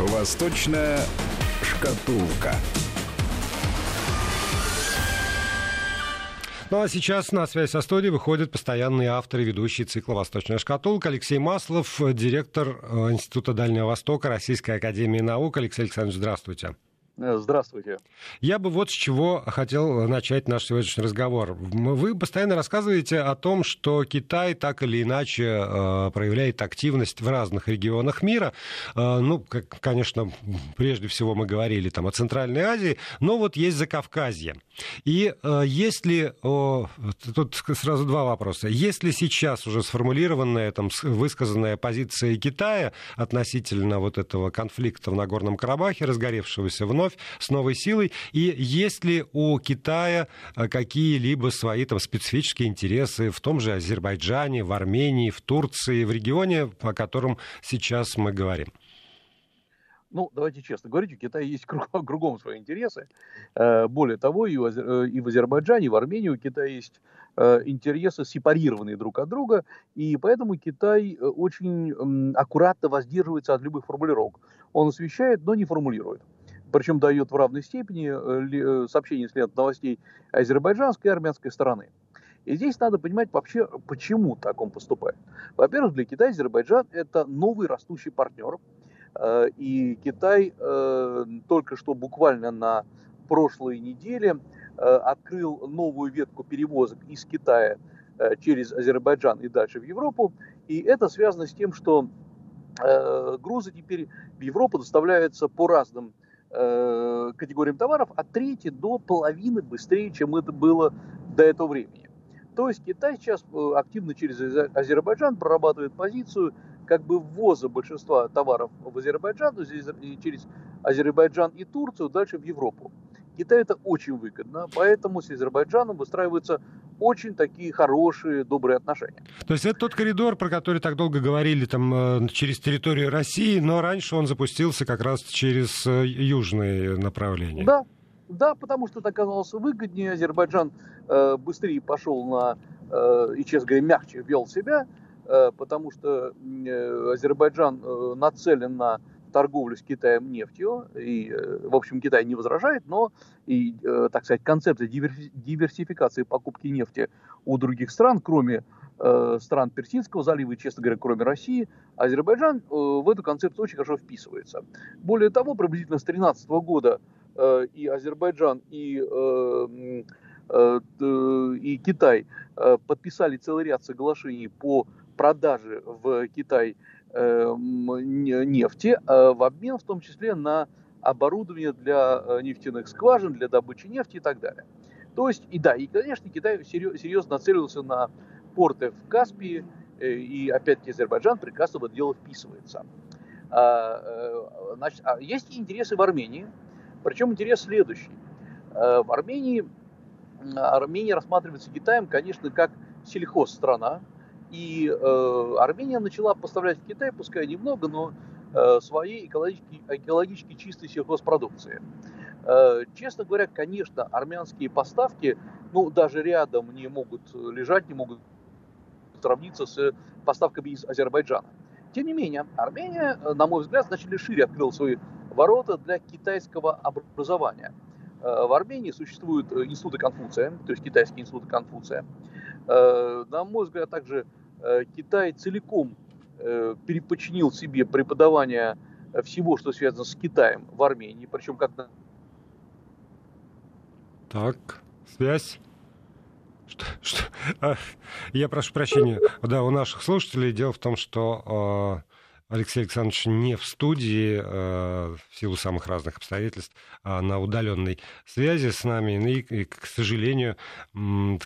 Восточная шкатулка. Ну а сейчас на связь со студией выходит постоянный автор и ведущий цикла «Восточная шкатулка» Алексей Маслов, директор э, Института Дальнего Востока Российской Академии Наук. Алексей Александрович, здравствуйте. Э, здравствуйте. Я бы вот с чего хотел начать наш сегодняшний разговор. Вы постоянно рассказываете о том, что Китай так или иначе э, проявляет активность в разных регионах мира. Э, ну, конечно, прежде всего мы говорили там о Центральной Азии, но вот есть Закавказье. И если... Тут сразу два вопроса. Если сейчас уже сформулированная, там, высказанная позиция Китая относительно вот этого конфликта в Нагорном Карабахе, разгоревшегося вновь, вновь с новой силой. И есть ли у Китая э, какие-либо свои там, специфические интересы в том же Азербайджане, в Армении, в Турции, в регионе, о котором сейчас мы говорим? Ну, давайте честно говорить, у Китая есть кругом свои интересы. Э, более того, и в э, Азербайджане, и в Армении у Китая есть интересы, сепарированные друг от друга, и поэтому Китай очень аккуратно воздерживается от любых формулировок. Он освещает, но не формулирует причем дает в равной степени э, э, сообщения след новостей азербайджанской и армянской стороны. И здесь надо понимать вообще, почему так он поступает. Во-первых, для Китая Азербайджан – это новый растущий партнер. Э, и Китай только что буквально на прошлой неделе открыл новую ветку перевозок из Китая через Азербайджан и дальше в Европу. И это связано с тем, что грузы теперь в Европу доставляются по разным категориям товаров от трети до половины быстрее, чем это было до этого времени. То есть Китай сейчас э, активно через Азербайджан прорабатывает позицию как бы ввоза большинства товаров в Азербайджан, через Азербайджан и Турцию дальше в Европу. Китаю это очень выгодно, поэтому с Азербайджаном выстраиваются очень такие хорошие, добрые отношения. То есть это тот коридор, про который так долго говорили, там, э, через территорию России, но раньше он запустился как раз через э, южные направления. Да, да, потому что это оказалось выгоднее. Азербайджан э, быстрее пошел на, э, и, честно говоря, мягче вел себя, э, потому что э, Азербайджан э, нацелен на торговлю с Китаем нефтью, и, э, в общем, Китай не возражает, но, и, э, так сказать, концепция диверсификации покупки нефти у других стран, кроме э, стран Персидского залива и, честно говоря, кроме России, Азербайджан в эту концепцию очень хорошо вписывается. Более того, приблизительно с 2013 года и Азербайджан, и, и Китай подписали целый ряд соглашений по продаже в Китай нефти э, в обмен в том числе на оборудование для э, нефтяных скважин, для добычи нефти и так далее. То есть, и да, и, конечно, Китай серьезно нацелился на порты в Каспии, э, и опять-таки Азербайджан прекрасно в это дело вписывается. А, значит, а есть интересы в Армении, причем интерес следующий. В Армении, Армения рассматривается Китаем, конечно, как сельхозстрана, и э, Армения начала поставлять в Китай, пускай немного, но э, своей экологически, экологически чистой сельхозпродукции. Э, честно говоря, конечно, армянские поставки, ну, даже рядом не могут лежать, не могут сравниться с поставками из Азербайджана. Тем не менее, Армения, на мой взгляд, значительно шире открыла свои ворота для китайского образования. Э, в Армении существуют институты Конфуция, то есть китайские институты Конфуция. Э, на мой взгляд, также э, Китай целиком э, переподчинил себе преподавание всего, что связано с Китаем в Армении, причем как на... Так, связь. Что, что? А, я прошу прощения. Да, у наших слушателей дело в том, что Алексей Александрович не в студии э, в силу самых разных обстоятельств, а на удаленной связи с нами. Ну и, к сожалению,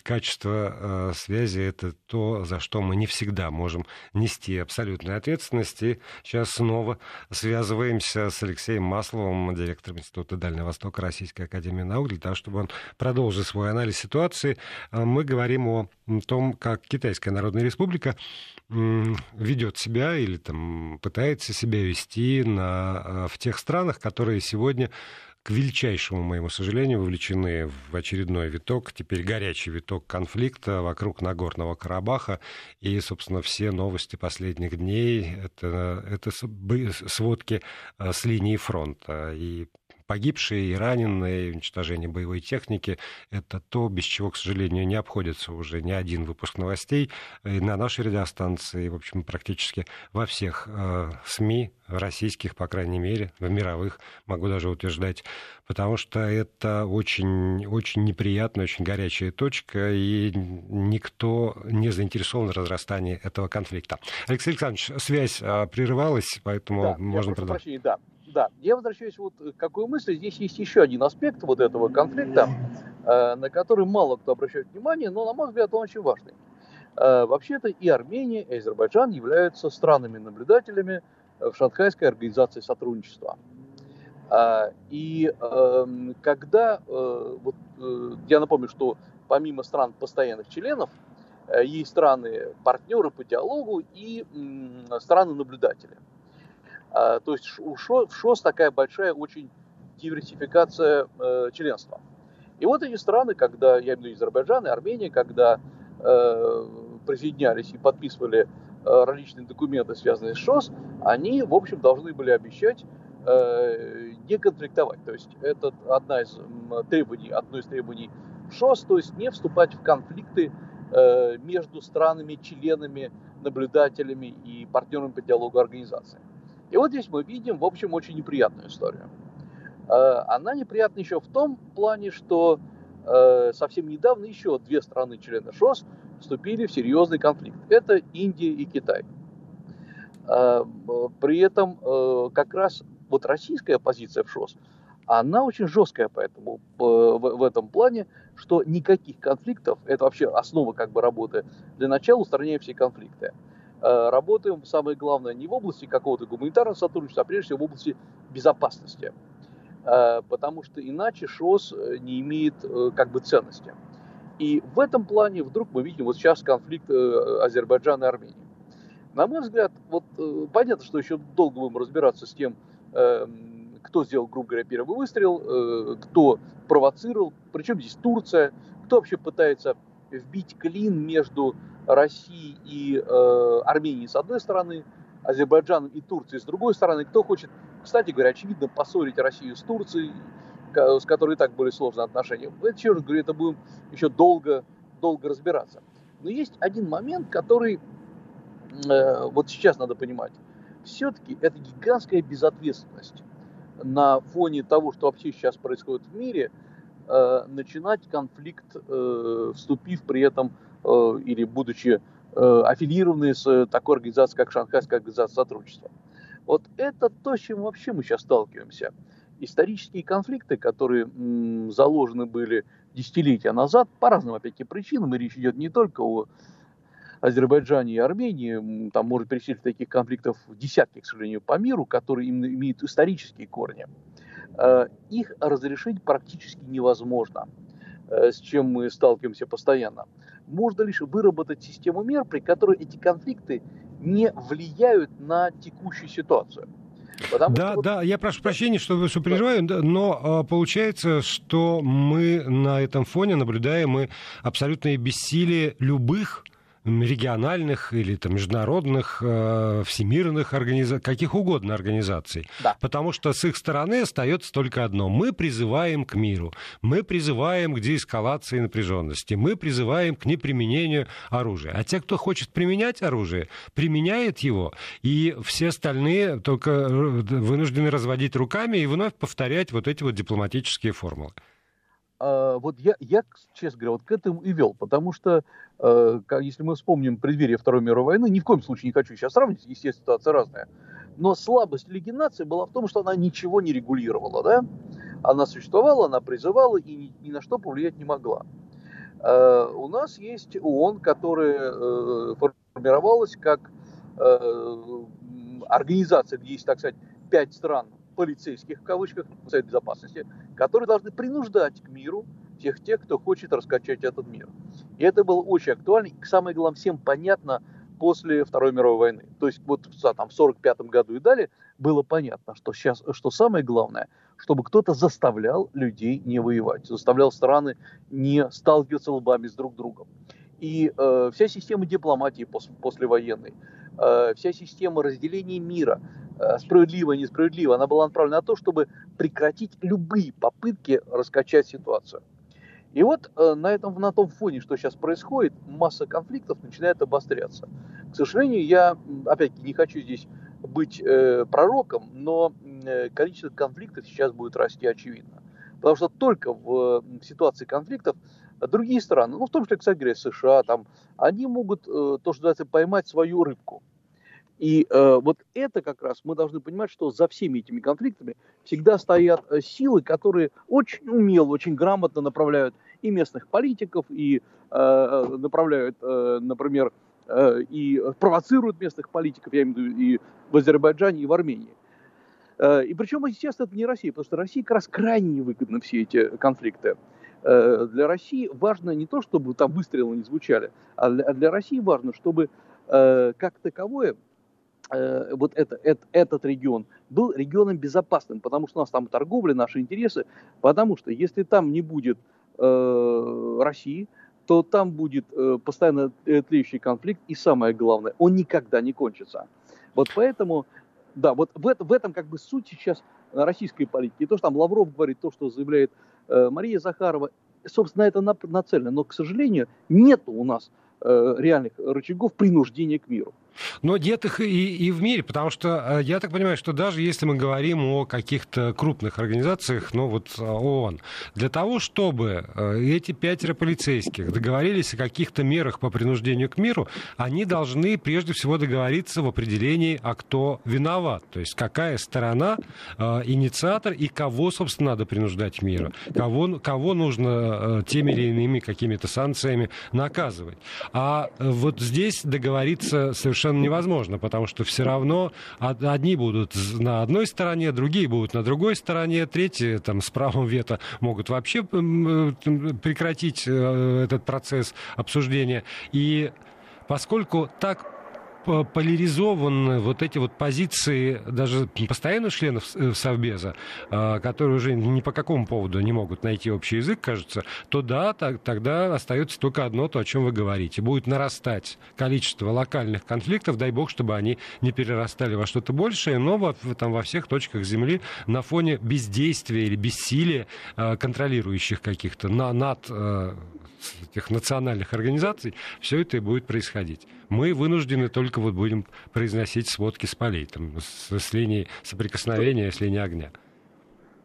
качество э, связи это то, за что мы не всегда можем нести абсолютную ответственность. И сейчас снова связываемся с Алексеем Масловым, директором Института Дальнего Востока Российской Академии Наук, для того, чтобы он продолжил свой анализ ситуации. Э, мы говорим о том, как Китайская Народная Республика ведет себя или там пытается себя вести на, в тех странах, которые сегодня к величайшему моему сожалению, вовлечены в очередной виток, теперь горячий виток конфликта вокруг Нагорного Карабаха. И, собственно, все новости последних дней — это, это сводки э, с линии фронта. И погибшие и раненые, уничтожение боевой техники — это то, без чего, к сожалению, не обходится уже ни один выпуск новостей. И на нашей радиостанции, в общем, практически во всех э, СМИ российских, по крайней мере, в мировых, могу даже утверждать, потому что это очень, очень неприятная, очень горячая точка, и никто не заинтересован в разрастании этого конфликта. Алексей Александрович, связь а, прерывалась, поэтому да, можно продолжить. Да, да, я возвращаюсь вот к какой мысли. Здесь есть еще один аспект вот этого конфликта, э, на который мало кто обращает внимание, но, на мой взгляд, он очень важный. Э, вообще-то и Армения, и Азербайджан являются странами-наблюдателями в Шанхайской организации сотрудничества. Э, и эм, когда, вот, я напомню, что помимо стран постоянных членов, есть страны-партнеры по диалогу и страны-наблюдатели. А, то есть у ШОС такая большая очень диверсификация э, членства. И вот эти страны, когда, я имею в виду Азербайджан и Армения, когда э, присоединялись и подписывали э, различные документы, связанные с ШОС, они, в общем, должны были обещать э, не конфликтовать. То есть это одна из требований, одно из требований ШОС, то есть не вступать в конфликты э, между странами, членами, наблюдателями и партнерами по диалогу организации. И вот здесь мы видим, в общем, очень неприятную историю. Э, она неприятна еще в том плане, что э, совсем недавно еще две страны члены ШОС вступили в серьезный конфликт. Это Индия и Китай. Э, при этом как раз вот российская позиция в ШОС, она очень жесткая поэтому в этом плане, что никаких конфликтов, это вообще основа как бы работы, для начала устраняем все конфликты. Э, работаем, самое главное, не в области какого-то гуманитарного сотрудничества, а прежде всего в области безопасности. Э, потому что иначе ШОС э, не имеет как бы ценности. И в этом плане вдруг мы видим вот сейчас конфликт Азербайджана и Армении. На мой взгляд, вот понятно, что еще долго будем разбираться с тем, кто сделал, грубо говоря, первый выстрел, кто провоцировал, причем здесь Турция, кто вообще пытается вбить клин между России и э, Армении с одной стороны, Азербайджаном и Турцией с другой стороны. Кто хочет, кстати говоря, очевидно, поссорить Россию с Турцией, с которой и так были сложные отношения. Это, еще раз говорю, это будем еще долго, долго разбираться. Но есть один момент, который э, вот сейчас надо понимать. Все-таки это гигантская безответственность на фоне того, что вообще сейчас происходит в мире, э, начинать конфликт, э, вступив при этом Э, или будучи э, аффилированы с такой организацией, как Шанхайская организация сотрудничества. Вот это то, с чем вообще мы сейчас сталкиваемся. Исторические конфликты, которые заложены были десятилетия назад, по разным, опять-таки, причинам, и речь идет не только о Азербайджане и Армении, там может перечислить таких конфликтов десятки, к сожалению, по миру, которые имеют исторические корни. Э, их разрешить практически невозможно, с чем мы сталкиваемся постоянно можно лишь выработать систему мер, при которой эти конфликты не влияют на текущую ситуацию. Потому да, что... да, я прошу прощения, что, что переживаю, но а, получается, что мы на этом фоне наблюдаем мы абсолютное бессилие любых региональных или там, международных, э, всемирных организаций, каких угодно организаций. Да. Потому что с их стороны остается только одно. Мы призываем к миру, мы призываем к деэскалации напряженности, мы призываем к неприменению оружия. А те, кто хочет применять оружие, применяет его, и все остальные только э, вынуждены разводить руками и вновь повторять вот эти вот дипломатические формулы. А, вот я, я, честно говоря, вот к этому и вел, потому что, э, если мы вспомним преддверие Второй мировой войны, ни в коем случае не хочу сейчас сравнивать, естественно, ситуация разная, но слабость Лиги наций была в том, что она ничего не регулировала, да? Она существовала, она призывала и ни, ни на что повлиять не могла. Э, у нас есть ООН, которая э, формировалась как организация, где есть, так сказать, пять стран, полицейских, в кавычках, Совет Безопасности, которые должны принуждать к миру тех, тех, кто хочет раскачать этот мир. И это было очень актуально. И самое главное, всем понятно, после Второй мировой войны. То есть вот там, в 1945 году и далее было понятно, что сейчас, что самое главное, чтобы кто-то заставлял людей не воевать, заставлял страны не сталкиваться лбами с друг другом. И э, вся система дипломатии после, послевоенной, э, вся система разделения мира, э, справедливо, несправедливо, она была направлена на то, чтобы прекратить любые попытки раскачать ситуацию. И вот э, на, этом, на том фоне, что сейчас происходит, масса конфликтов начинает обостряться. К сожалению, я, опять-таки, не хочу здесь быть э, пророком, но э, количество конфликтов сейчас будет расти очевидно. Потому что только в, в ситуации конфликтов другие страны, ну, в том числе, кстати говоря, США, там, они могут, э, то, что называется, поймать свою рыбку. И э, вот это как раз мы должны понимать, что за всеми этими конфликтами всегда стоят э, силы, которые очень умело, очень грамотно направляют и местных политиков, и э, направляют, э, например, э, и провоцируют местных политиков, я имею в виду и в Азербайджане, и в Армении. Э, и причем, естественно, это не Россия, потому что России как раз крайне невыгодны все эти конфликты. Э, для России важно не то, чтобы там выстрелы не звучали, а для, для России важно, чтобы э, как таковое Э, вот это, это, этот регион был регионом безопасным, потому что у нас там торговля, наши интересы, потому что если там не будет э, России, то там будет э, постоянно тлеющий конфликт, и самое главное, он никогда не кончится. Вот поэтому, да, вот в, в этом как бы суть сейчас российской политики. То, что там Лавров говорит, то, что заявляет э, Мария Захарова, собственно, это нацелено. Но, к сожалению, нет у нас э, реальных рычагов принуждения к миру. Но нет их и, и в мире, потому что э, я так понимаю, что даже если мы говорим о каких-то крупных организациях, ну вот э, ООН, для того, чтобы э, эти пятеро полицейских договорились о каких-то мерах по принуждению к миру, они должны прежде всего договориться в определении, а кто виноват, то есть какая сторона инициатор и кого, собственно, надо принуждать к миру, кого, кого нужно теми или иными какими-то санкциями наказывать. А вот здесь договориться совершенно совершенно невозможно, потому что все равно одни будут на одной стороне, другие будут на другой стороне, третьи там с правом вето могут вообще прекратить э, этот процесс обсуждения. И поскольку так поляризованы вот эти вот позиции даже постоянных членов э, Совбеза, а, которые уже ни по какому поводу не могут найти общий язык, кажется, то да, так, тогда остается только одно, то, о чем вы говорите. Будет нарастать количество локальных конфликтов, дай бог, чтобы они не перерастали во что-то большее, но во, там, во всех точках Земли на фоне бездействия или бессилия а, контролирующих каких-то на, над а, этих национальных организаций, все это и будет происходить. Мы вынуждены только вот будем произносить сводки с полей, там, с, с линии соприкосновения, с линии огня.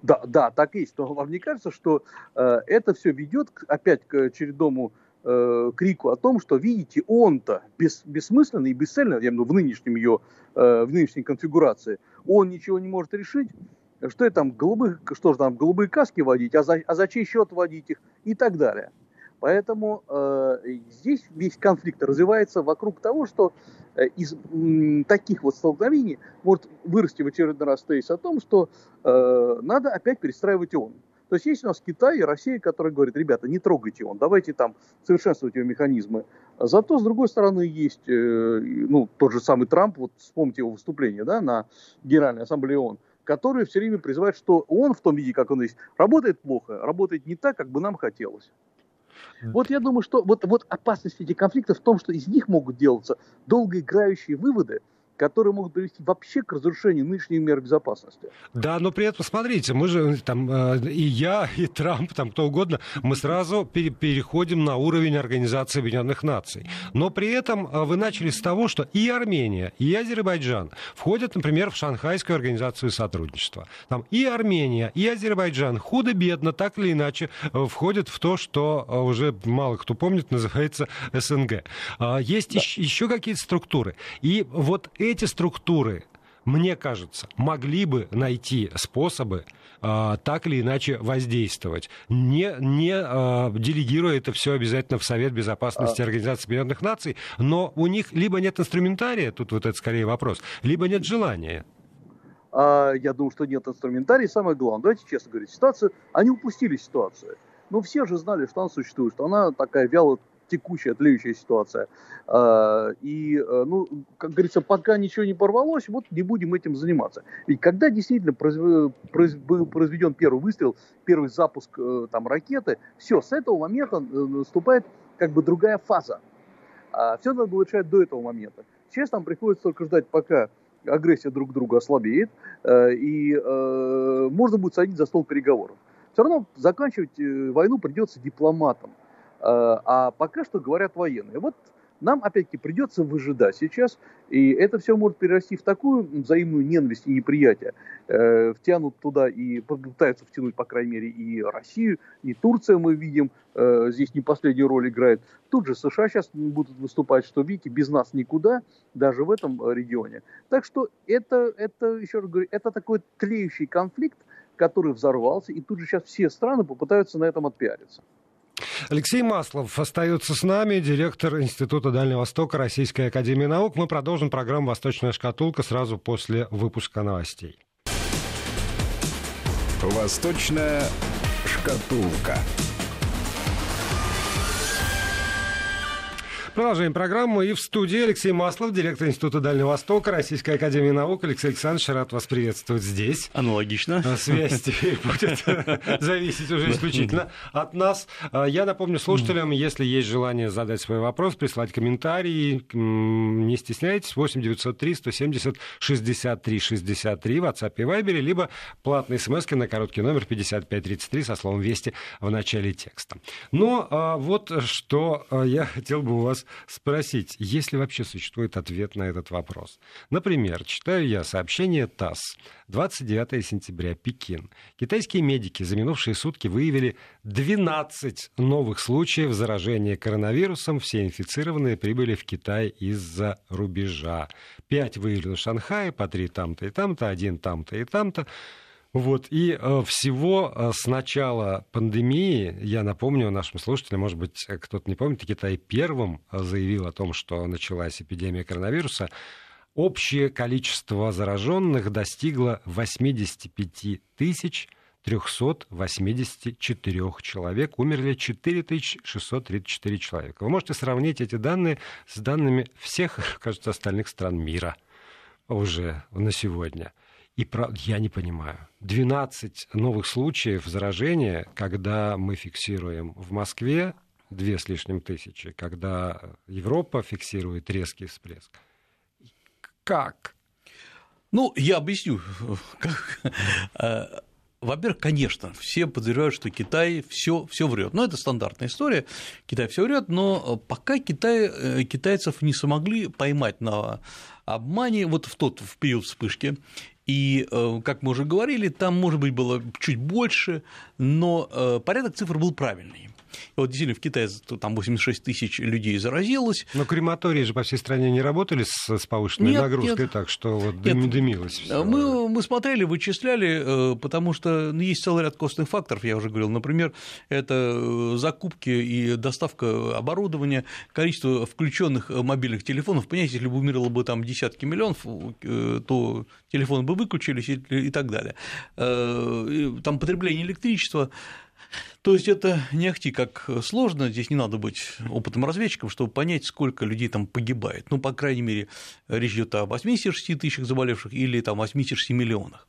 Да, да, так есть. Но вам не кажется, что э, это все ведет опять к очередному э, крику о том, что, видите, он-то бес, бессмысленный и бесцельный, я имею в виду в нынешнем ее, э, в нынешней конфигурации, он ничего не может решить, что это там голубых, что же там голубые каски водить, а за, а за чей счет водить их и так далее. Поэтому э, здесь весь конфликт развивается вокруг того, что э, из м, таких вот столкновений может вырасти в очередной раз тезис о том, что э, надо опять перестраивать ООН. То есть есть у нас Китай и Россия, которые говорят, ребята, не трогайте ООН, давайте там совершенствовать его механизмы. Зато, с другой стороны, есть э, ну, тот же самый Трамп, вот вспомните его выступление да, на Генеральной Ассамблее ООН, который все время призывает, что ООН в том виде, как он есть, работает плохо, работает не так, как бы нам хотелось. Вот я думаю, что вот, вот опасность этих конфликтов в том, что из них могут делаться долгоиграющие выводы, которые могут привести вообще к разрушению нынешних мер безопасности. Да, но при этом, смотрите, мы же там, э, и я, и Трамп, там кто угодно, мы сразу пере переходим на уровень Организации Объединенных Наций. Но при этом э, вы начали с того, что и Армения, и Азербайджан входят, например, в Шанхайскую организацию сотрудничества. Там и Армения, и Азербайджан худо-бедно, так или иначе, э, входят в то, что уже мало кто помнит, называется СНГ. А, есть да. еще, еще какие-то структуры. И вот эти структуры, мне кажется, могли бы найти способы а, так или иначе воздействовать, не, не а, делегируя это все обязательно в Совет Безопасности а... Организации Объединенных Наций, но у них либо нет инструментария, тут вот это скорее вопрос, либо нет желания. А, я думаю, что нет инструментария. Самое главное, давайте честно говорить, ситуация, они упустили ситуацию. Но все же знали, что она существует, что она такая вяло текущая, тлеющая ситуация. А, и, ну, как говорится, пока ничего не порвалось, вот не будем этим заниматься. Ведь когда действительно был произведен первый выстрел, первый запуск там, ракеты, все, с этого момента наступает как бы другая фаза. А все надо было решать до этого момента. Сейчас нам приходится только ждать, пока агрессия друг друга ослабеет, э, и э, можно будет садить за стол переговоров. Все равно заканчивать э, войну придется дипломатам. А пока что говорят военные. Вот нам, опять-таки, придется выжидать сейчас, и это все может перерасти в такую взаимную ненависть и неприятие. Э, втянут туда и пытаются втянуть, по крайней мере, и Россию, и Турция, мы видим, э, здесь не последнюю роль играет. Тут же США сейчас будут выступать, что, видите, без нас никуда, даже в этом регионе. Так что это, это еще раз говорю, это такой тлеющий конфликт, который взорвался, и тут же сейчас все страны попытаются на этом отпиариться. Алексей Маслов остается с нами, директор Института Дальнего Востока Российской Академии Наук. Мы продолжим программу «Восточная шкатулка» сразу после выпуска новостей. «Восточная шкатулка». Продолжаем программу. И в студии Алексей Маслов, директор Института Дальнего Востока, Российской Академии Наук. Алексей Александрович, рад вас приветствовать здесь. Аналогично. А, связь теперь будет зависеть уже исключительно от нас. А, я напомню слушателям, если есть желание задать свой вопрос, прислать комментарии, не стесняйтесь, 8 903 170 63 63 в WhatsApp и Viber, либо платные смс на короткий номер 5533 со словом «Вести» в начале текста. Но а, вот что я хотел бы у вас спросить, есть ли вообще существует ответ на этот вопрос. Например, читаю я сообщение ТАСС. 29 сентября, Пекин. Китайские медики за минувшие сутки выявили 12 новых случаев заражения коронавирусом. Все инфицированные прибыли в Китай из-за рубежа. Пять выявлено в Шанхае, по три там-то и там-то, один там-то и там-то. Вот, и э, всего э, с начала пандемии, я напомню нашим слушателям, может быть, кто-то не помнит, Китай первым э, заявил о том, что началась эпидемия коронавируса, общее количество зараженных достигло 85 тысяч 384 человек, умерли 4634 человека. Вы можете сравнить эти данные с данными всех, кажется, остальных стран мира уже на сегодня. И я не понимаю. 12 новых случаев заражения, когда мы фиксируем в Москве две с лишним тысячи, когда Европа фиксирует резкий всплеск. Как? Ну, я объясню. Э, во-первых, конечно, все подозревают, что Китай все, все врет. Но это стандартная история. Китай все врет, но пока Китай, э, китайцев не смогли поймать на обмане вот в тот в период вспышки и, э, как мы уже говорили, там, может быть, было чуть больше, но э, порядок цифр был правильный. И вот действительно в Китае там 86 тысяч людей заразилось. Но крематории же по всей стране не работали с, с повышенной нет, нагрузкой, нет. так что вот нет. дымилось. Всё. Мы, мы смотрели, вычисляли, э, потому что ну, есть целый ряд костных факторов, я уже говорил. Например, это закупки и доставка оборудования, количество включенных мобильных телефонов. Понимаете, если бы умерло бы там десятки миллионов, то телефоны бы выключились и так далее. Э, там потребление электричества. То есть это не ахти как сложно, здесь не надо быть опытным разведчиком, чтобы понять, сколько людей там погибает. Ну, по крайней мере, речь идет о 86 тысячах заболевших или там 86 миллионах.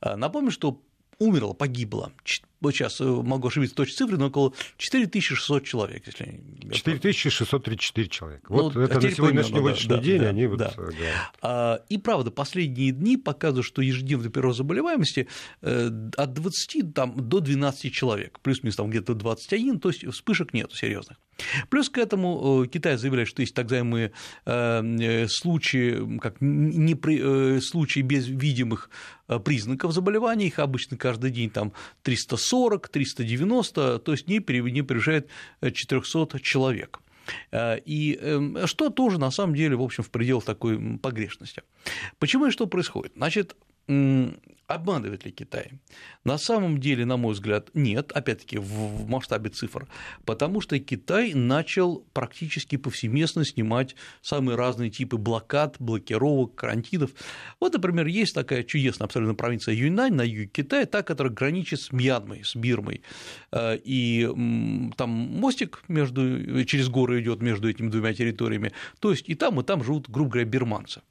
Э, напомню, что умерло, погибло вот сейчас э, могу ошибиться точной цифры, но около 4600 человек. Если 4634 человека. Ну, вот это на сегодняшний да, день да, они да, вот да. говорят. А, и правда, последние дни показывают, что ежедневный прирост заболеваемости э, от 20 там, до 12 человек, плюс-минус там где-то 21, то есть вспышек нет серьезных. Плюс к этому э, Китай заявляет, что есть так называемые случаи, как не, случаи без видимых признаков заболевания, их обычно каждый день там 340 340, 390, то есть не, превышает 400 человек. Э, и эм, что тоже на самом деле, в общем, в пределах такой погрешности. Почему и что происходит? Значит, Обманывает ли Китай? На самом деле, на мой взгляд, нет, опять-таки в масштабе цифр, потому что Китай начал практически повсеместно снимать самые разные типы блокад, блокировок, карантинов. Вот, например, есть такая чудесная абсолютно провинция Юньнань на юге Китая, та, которая граничит с Мьянмой, с Бирмой, э, и там мостик между, через горы идет между этими двумя территориями, то есть и там, и там живут, грубо говоря, бирманцы.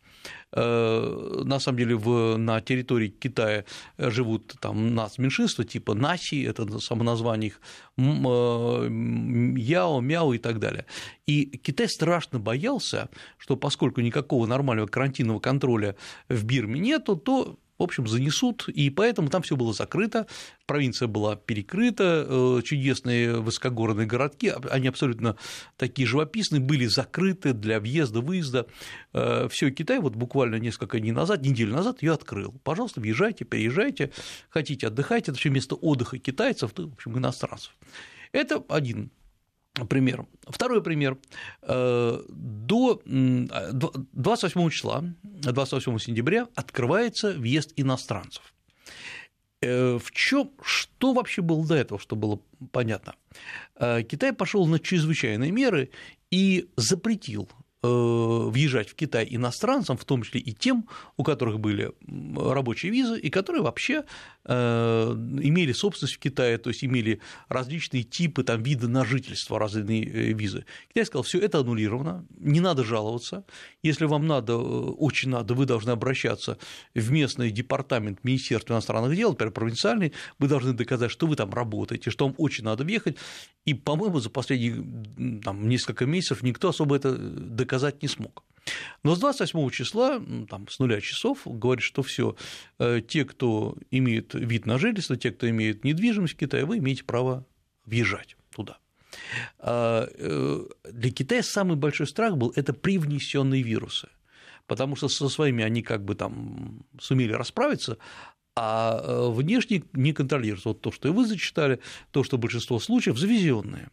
Э, на самом деле в, на территории Китая живут там нас меньшинства типа Наси, это само название их, э, Яо, Мяо и так далее. И Китай страшно боялся, что поскольку никакого нормального карантинного контроля в Бирме нету, то в общем, занесут, и поэтому там все было закрыто, провинция была перекрыта, э, чудесные высокогорные городки, они абсолютно такие живописные, были закрыты для въезда-выезда. Э, все Китай вот буквально несколько дней назад, неделю назад ее открыл. Пожалуйста, въезжайте, переезжайте, хотите отдыхайте, это все место отдыха китайцев, в общем, иностранцев. Это один пример. Второй пример. Э, до 28 числа, 28 сентября открывается въезд иностранцев. Э, в чем, что вообще было до этого, что было понятно? Э, Китай пошел на чрезвычайные меры и запретил въезжать в Китай иностранцам, в том числе и тем, у которых были рабочие визы, и которые вообще э, имели собственность в Китае, то есть имели различные типы там, вида на жительство, разные э, визы. Китай сказал, все это аннулировано, не надо жаловаться, если вам надо, очень надо, вы должны обращаться в местный департамент Министерства иностранных дел, например, провинциальный, вы должны доказать, что вы там работаете, что вам очень надо въехать, и, по-моему, за последние там, несколько месяцев никто особо это доказать не смог. Но с 28 числа, там, с нуля часов, говорит, что все, э, те, кто имеет вид на жительство, те, кто имеет недвижимость в Китае, вы имеете право въезжать туда. А, э, для Китая самый большой страх был это привнесенные вирусы, потому что со своими они как бы там сумели расправиться, а э, внешне не контролируется. Вот то, что и вы зачитали, то, что большинство случаев завезенные.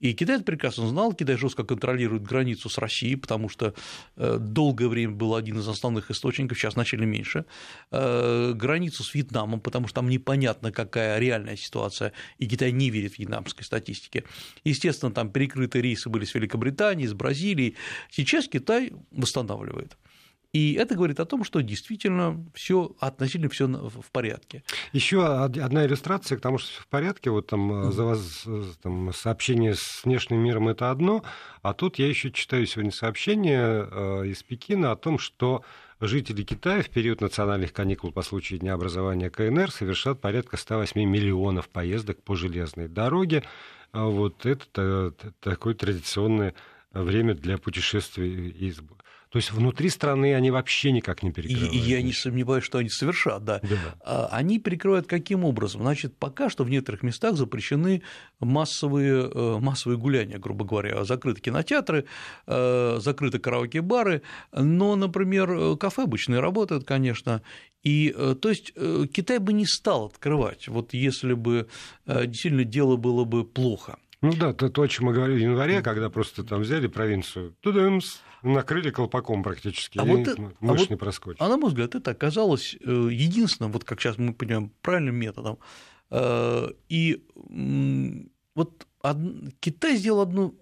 И Китай это прекрасно знал, Китай жестко контролирует границу с Россией, потому что э, долгое время был один из основных источников, сейчас начали меньше, э, границу с Вьетнамом, потому что там непонятно, какая реальная ситуация, и Китай не верит вьетнамской статистике. Естественно, там перекрытые рейсы были с Великобританией, с Бразилией. Сейчас Китай восстанавливает. И это говорит о том, что действительно все относительно все в порядке. Еще одна иллюстрация к тому, что в порядке. Вот там, за вас, там сообщение с внешним миром это одно, а тут я еще читаю сегодня сообщение э, из Пекина о том, что жители Китая в период национальных каникул по случаю Дня образования КНР совершат порядка 108 миллионов поездок по железной дороге. Вот это такое традиционное время для путешествий из то есть внутри страны они вообще никак не перекрывают. И я не сомневаюсь, что они совершат, да. да. А, они перекрывают каким образом? Значит, пока что в некоторых местах запрещены массовые, э, массовые гуляния, грубо говоря, закрыты кинотеатры, э, закрыты караоке-бары, но, например, кафе обычные работают, конечно, и, э, то есть, Китай бы не стал открывать, вот если бы действительно дело было бы плохо. Ну да, то, то, о чем мы говорили в январе, когда просто там взяли провинцию, тудымс, накрыли колпаком практически, а вот мышь а вот, не проскочит. А на мой взгляд, это оказалось э, единственным, вот как сейчас мы понимаем, правильным методом. Э, и вот Китай сделал одну,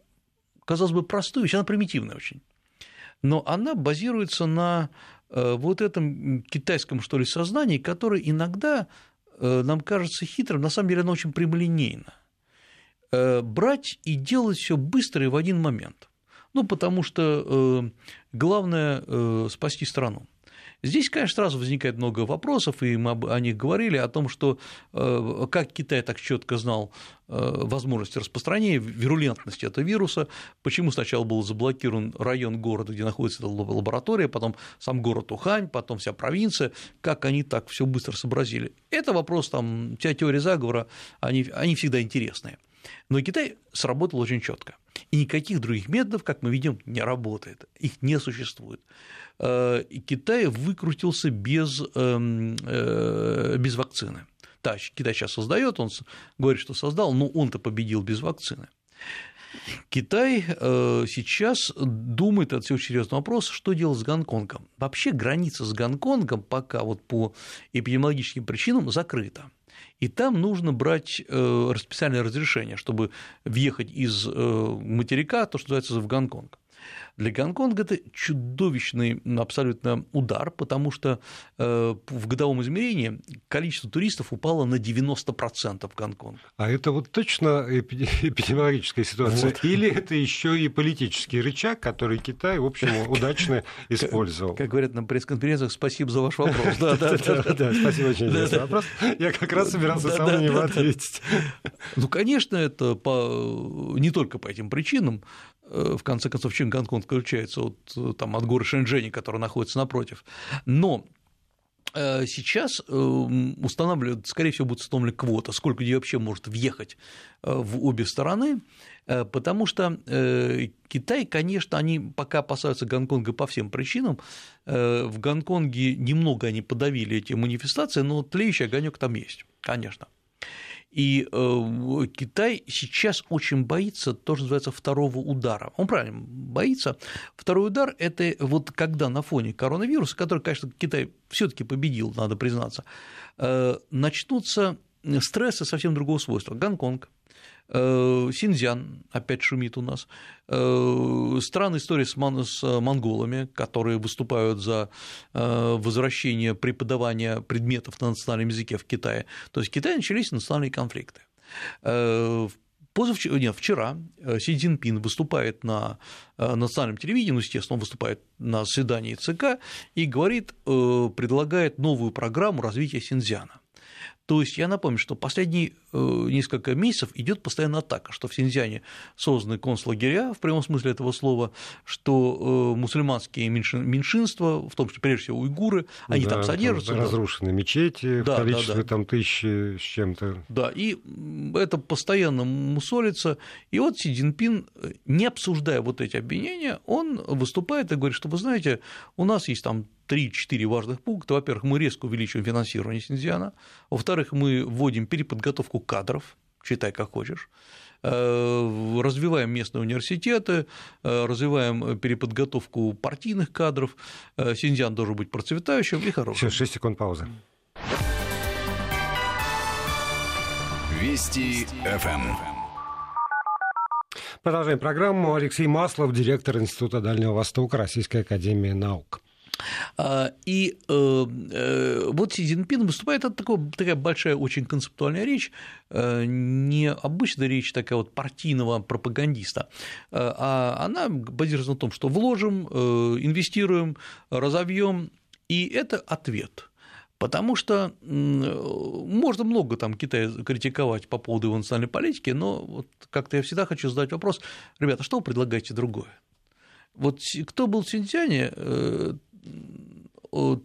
казалось бы, простую вещь, она примитивная очень, но она базируется на э, вот этом китайском, что ли, сознании, которое иногда нам кажется хитрым, на самом деле оно очень прямолинейно – брать и делать все быстро и в один момент. Ну, потому что э, главное э, спасти страну. Здесь, конечно, сразу возникает много вопросов, и мы о них говорили, о том, что как Китай так четко знал возможности распространения, вирулентности этого вируса, почему сначала был заблокирован район города, где находится эта лаборатория, потом сам город Ухань, потом вся провинция, как они так все быстро сообразили. Это вопрос, там, вся теория заговора, они, они всегда интересные. Но Китай сработал очень четко. И никаких других методов, как мы видим, не работает. Их не существует. Э, и Китай выкрутился без, эм, э, без вакцины. Да, Китай сейчас создает, он говорит, что создал, но он-то победил без вакцины. Китай э, сейчас думает, это очень серьезный вопрос, что делать с Гонконгом. Вообще граница с Гонконгом пока вот по эпидемиологическим причинам закрыта. И там нужно брать э, специальное разрешение, чтобы въехать из э, материка, то, что называется, в Гонконг. Для Гонконга это чудовищный абсолютно удар, потому что э, в годовом измерении количество туристов упало на 90% в Гонконг. А это вот точно эпидемиологическая ситуация? Вот. Или это еще и политический рычаг, который Китай, в общем, удачно использовал? Как говорят на пресс-конференциях, спасибо за ваш вопрос. Да, да, да, спасибо, очень интересный вопрос. Я как раз собирался сам на него ответить. Ну, конечно, это не только по этим причинам, в конце концов, чем Гонконг включается от, э, там, от горы Шэньчжэнь, которая находится напротив. Но э, сейчас устанавливают, скорее всего, будет установлена квота, сколько людей вообще может въехать в обе стороны, потому что Китай, конечно, они пока опасаются Гонконга по всем причинам. В Гонконге немного они подавили эти манифестации, но тлеющий огонек там есть, конечно. И э, Китай сейчас очень боится то, что называется второго удара. Он правильно боится. Второй удар – это вот когда на фоне коронавируса, который, конечно, Китай все таки победил, надо признаться, э, начнутся стрессы совсем другого свойства. Гонконг, Синьцзян опять шумит у нас, э, странная история с, монголами, которые выступают за э, возвращение преподавания предметов на национальном языке в Китае. То есть в Китае начались национальные конфликты. Позавчера, нет, вчера Си Цзиньпин выступает на национальном телевидении, ну, естественно, он выступает на заседании ЦК и говорит, предлагает новую программу развития Синьцзяна. То есть я напомню, что последние э, несколько месяцев идет постоянная атака, что в Синьцзяне созданы концлагеря в прямом смысле этого слова, что э, мусульманские меньшинства, в том числе прежде всего уйгуры, они да, там содержатся. Там разрушены мечети да, в количестве да, да. там тысячи с чем-то. Да, и это постоянно мусолится. И вот Си Цзиньпин, не обсуждая вот эти обвинения, он выступает и говорит, что вы знаете, у нас есть там 3-4 важных пункта. Во-первых, мы резко увеличиваем финансирование Синьцзяна. Во-вторых, мы вводим переподготовку кадров, читай как хочешь э, развиваем местные университеты, э, развиваем переподготовку партийных кадров. Э, Синьцзян должен быть процветающим и хорошим. Сейчас 6 секунд паузы. Вести ФМ. Продолжаем программу. Алексей Маслов, директор Института Дальнего Востока Российской Академии Наук. А, и э, э, вот Си Цзиньпин выступает, это такая, такая большая очень концептуальная речь, э, не обычная речь такая вот партийного пропагандиста, а она базируется на том, что вложим, инвестируем, разовьем, и это ответ. Потому что можно много там Китая критиковать по поводу его национальной политики, но вот как-то я всегда хочу задать вопрос, ребята, что вы предлагаете другое? Вот кто был в Синьцзяне,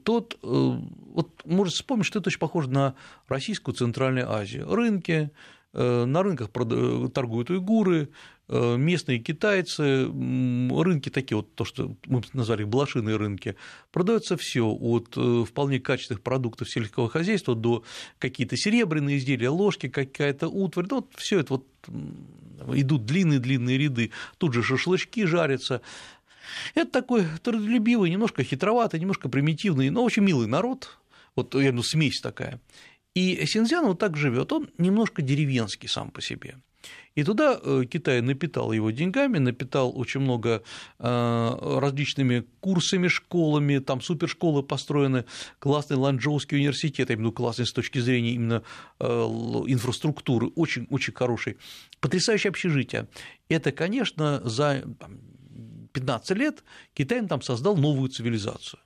тот, э, вот может вспомнить, что это очень похоже на российскую Центральную Азию. Рынки, э, на рынках торгуют уйгуры, местные китайцы, рынки такие вот, то, что мы назвали блошиные рынки, продается все от вполне качественных продуктов сельского хозяйства до какие-то серебряные изделия, ложки, какая-то утварь, ну, вот все это вот идут длинные-длинные ряды, тут же шашлычки жарятся, это такой трудолюбивый, немножко хитроватый, немножко примитивный, но очень милый народ, вот я имею смесь такая. И Синьцзян вот так живет, он немножко деревенский сам по себе. И туда э, Китай напитал его деньгами, напитал очень много э, различными курсами, школами, там супершколы построены, классный Ланчжоуский университет, я виду классный с точки зрения именно э, инфраструктуры, очень-очень хороший. Потрясающее общежитие. Это, конечно, за 15 лет Китай там создал новую цивилизацию.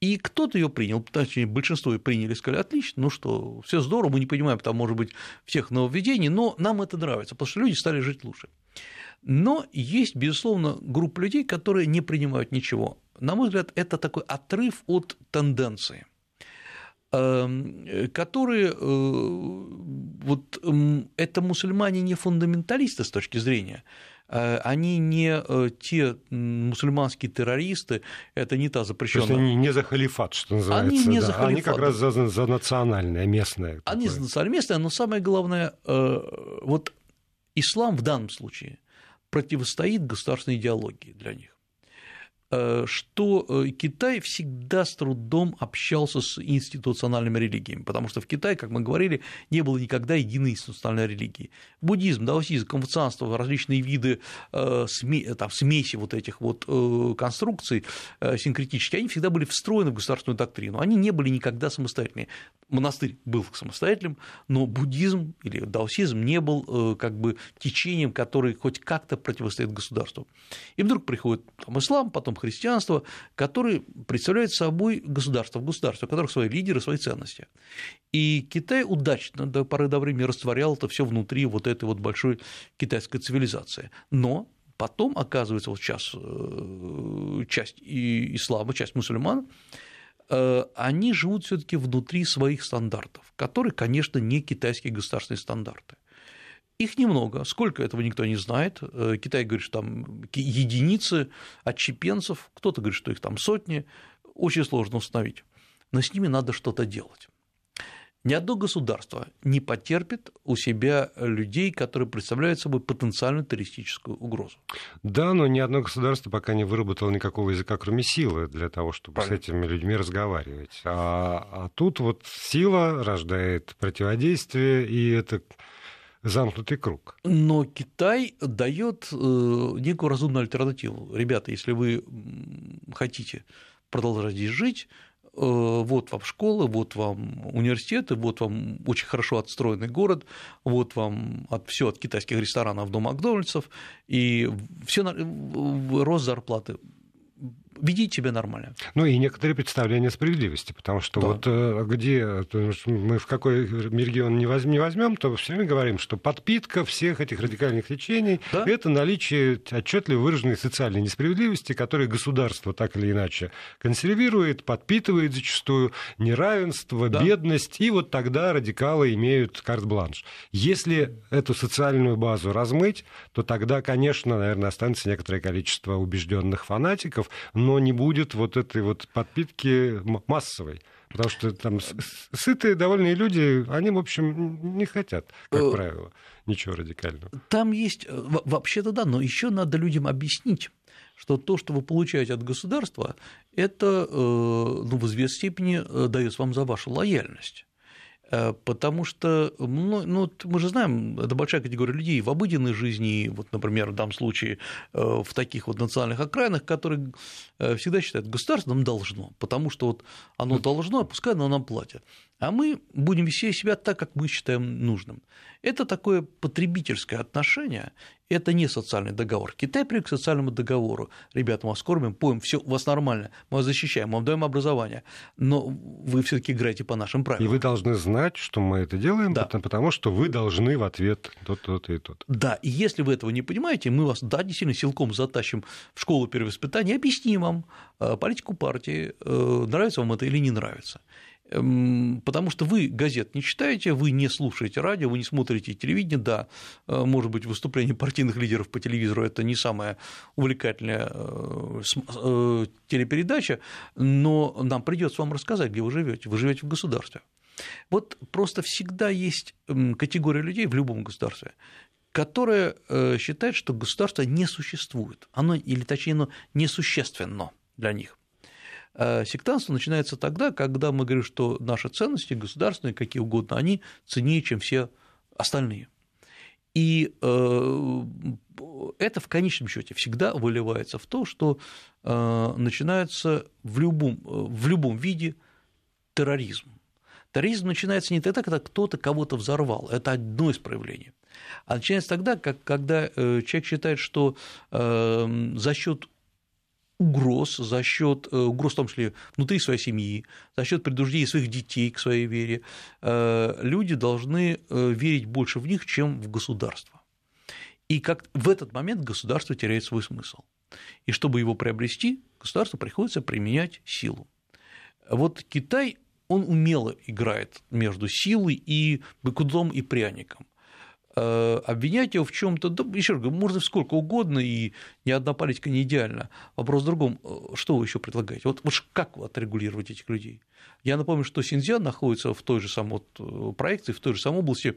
И кто-то ее принял, точнее, большинство ее приняли, сказали, отлично, ну что, все здорово, мы не понимаем, там, может быть, всех нововведений, но нам это нравится, потому что люди стали жить лучше. Но есть, безусловно, группа людей, которые не принимают ничего. На мой взгляд, это такой отрыв от тенденции эм, которые, э, вот это мусульмане не фундаменталисты с точки зрения, они не э, те мусульманские террористы, это не та запрещенная. То есть они не за халифат, что называется. Они не да. за халифат. Они как раз за, за национальное, местное. Они такое. за национальное, местное, но самое главное, э, вот ислам в данном случае противостоит государственной идеологии для них. Э, что э, Китай всегда с трудом общался с институциональными религиями, потому что в Китае, как мы говорили, не было никогда единой институциональной религии. Буддизм, даосизм, конфуцианство, различные виды э, там, смеси вот этих вот конструкций синкретических, они всегда были встроены в государственную доктрину, они не были никогда самостоятельными. Монастырь был самостоятельным, но буддизм или даосизм не был как бы течением, которое хоть как-то противостоит государству. И вдруг приходит там, ислам, потом христианства, которые представляют собой государство, государство, у которых свои лидеры, свои ценности. И Китай удачно до поры до времени растворял это все внутри вот этой вот большой китайской цивилизации. Но потом, оказывается, вот сейчас э, часть ислама, часть мусульман, э, они живут все-таки внутри своих стандартов, которые, конечно, не китайские государственные стандарты. Их немного. Сколько этого никто не знает. Э, Китай говорит, что там единицы отщепенцев, кто-то говорит, что их там сотни. Очень сложно установить. Но с ними надо что-то делать. Ни одно государство не потерпит у себя людей, которые представляют собой потенциальную террористическую угрозу. Да, но ни одно государство пока не выработало никакого языка, кроме силы, для того, чтобы Понятно. с этими людьми разговаривать. А, а тут вот сила рождает противодействие, и это замкнутый круг. Но Китай дает э, некую разумную альтернативу. Ребята, если вы хотите продолжать здесь жить, э, вот вам школы, вот вам университеты, вот вам очень хорошо отстроенный город, вот вам от, все от китайских ресторанов до Макдональдсов, и все рост зарплаты ведите себя нормально. Ну и некоторые представления справедливости, потому что да. вот э, где мы в какой регион не возьмем, то все время говорим, что подпитка всех этих радикальных течений да? это наличие отчетливо выраженной социальной несправедливости, которую государство так или иначе консервирует, подпитывает зачастую неравенство, да. бедность, и вот тогда радикалы имеют карт-бланш. Если эту социальную базу размыть, то тогда, конечно, наверное, останется некоторое количество убежденных фанатиков, но не будет вот этой вот подпитки массовой. Потому что там сытые, довольные люди, они, в общем, не хотят, как э, правило, ничего радикального. Там есть, э, вообще-то да, но еще надо людям объяснить, что то, что вы получаете от государства, это э, ну, в известной степени дается вам за вашу лояльность. Э, потому что ну, ну, мы же знаем, это большая категория людей в обыденной жизни, вот, например, в данном случае э, в таких вот национальных окраинах, которые э, всегда считают, государство нам должно, потому что вот оно должно, а пускай оно нам платит а мы будем вести себя так, как мы считаем нужным. Это такое потребительское отношение, это не социальный договор. Китай привык к социальному договору. Ребята, мы вас кормим, поем, все у вас нормально, мы вас защищаем, мы вам даем образование, но вы все таки играете по нашим правилам. И вы должны знать, что мы это делаем, да. потому что вы должны в ответ тот-то и тот. Да, и если вы этого не понимаете, мы вас, да, действительно силком затащим в школу перевоспитания, объясним вам э, политику партии, э, нравится вам это или не нравится. Эм, потому что вы газет не читаете, вы не слушаете радио, вы не смотрите телевидение, да, э, может быть, выступление партийных лидеров по телевизору – это не самая увлекательная э, э, телепередача, но нам придется вам рассказать, где вы живете. Вы живете в государстве. Вот просто всегда есть категория людей в любом государстве, которая считает, что государство не существует, оно, или точнее, оно несущественно для них. Э, сектантство начинается тогда, когда мы говорим, что наши ценности государственные, какие угодно, они ценнее, чем все остальные. И э, это в конечном счете всегда выливается в то, что э, начинается в любом, в любом виде терроризм. Терроризм начинается не тогда, когда кто-то кого-то взорвал, это одно из проявлений, а начинается тогда, как, когда человек считает, что за счет угроз, за счет э, угроз, в том числе внутри своей семьи, за счет предупреждения своих детей к своей вере, э, люди должны э, верить больше в них, чем в государство. И как в этот момент государство теряет свой смысл. И чтобы его приобрести, государству приходится применять силу. Вот Китай, он умело играет между силой и быкудом и пряником. Э, обвинять его в чем-то, да, еще раз говорю, можно сколько угодно, и ни одна политика не идеальна. Вопрос в другом, что вы еще предлагаете? Вот, вот как отрегулировать этих людей? Я напомню, что Синьцзян находится в той же самой проекции, в той же самой области,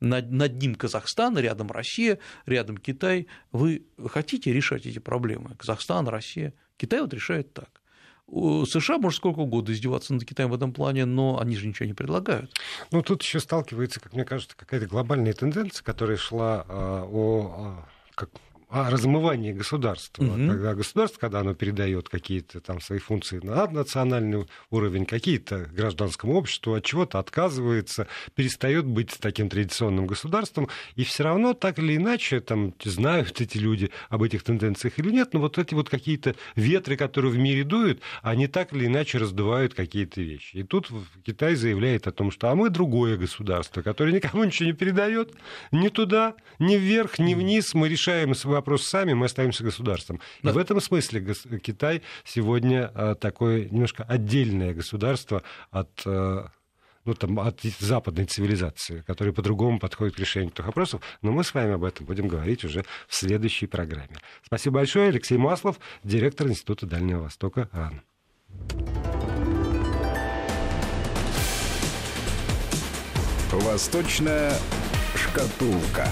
над, над ним Казахстан, рядом Россия, рядом Китай. Вы хотите решать эти проблемы? Казахстан, Россия. Китай вот решает так. США может сколько угодно издеваться над Китаем в этом плане, но они же ничего не предлагают. Ну, тут еще сталкивается, как мне кажется, какая-то глобальная тенденция, которая шла а, о, а, как, о размывании государства. Угу. Когда государство, когда оно передает какие-то там свои функции на национальный уровень, какие-то гражданскому обществу, от чего-то отказывается, перестает быть таким традиционным государством, и все равно так или иначе там знают эти люди об этих тенденциях или нет, но вот эти вот какие-то ветры, которые в мире дуют, они так или иначе раздувают какие-то вещи. И тут Китай заявляет о том, что а мы другое государство, которое никому ничего не передает, ни туда, ни вверх, ни вниз, мы решаем свои вопрос сами, мы остаемся государством. Да. И в этом смысле Китай сегодня а, такое немножко отдельное государство от э, ну, там, от западной цивилизации, которая по-другому подходит к решению этих вопросов. Но мы с вами об этом будем говорить уже в следующей программе. Спасибо большое. Алексей Маслов, директор Института Дальнего Востока РАН. Восточная шкатулка.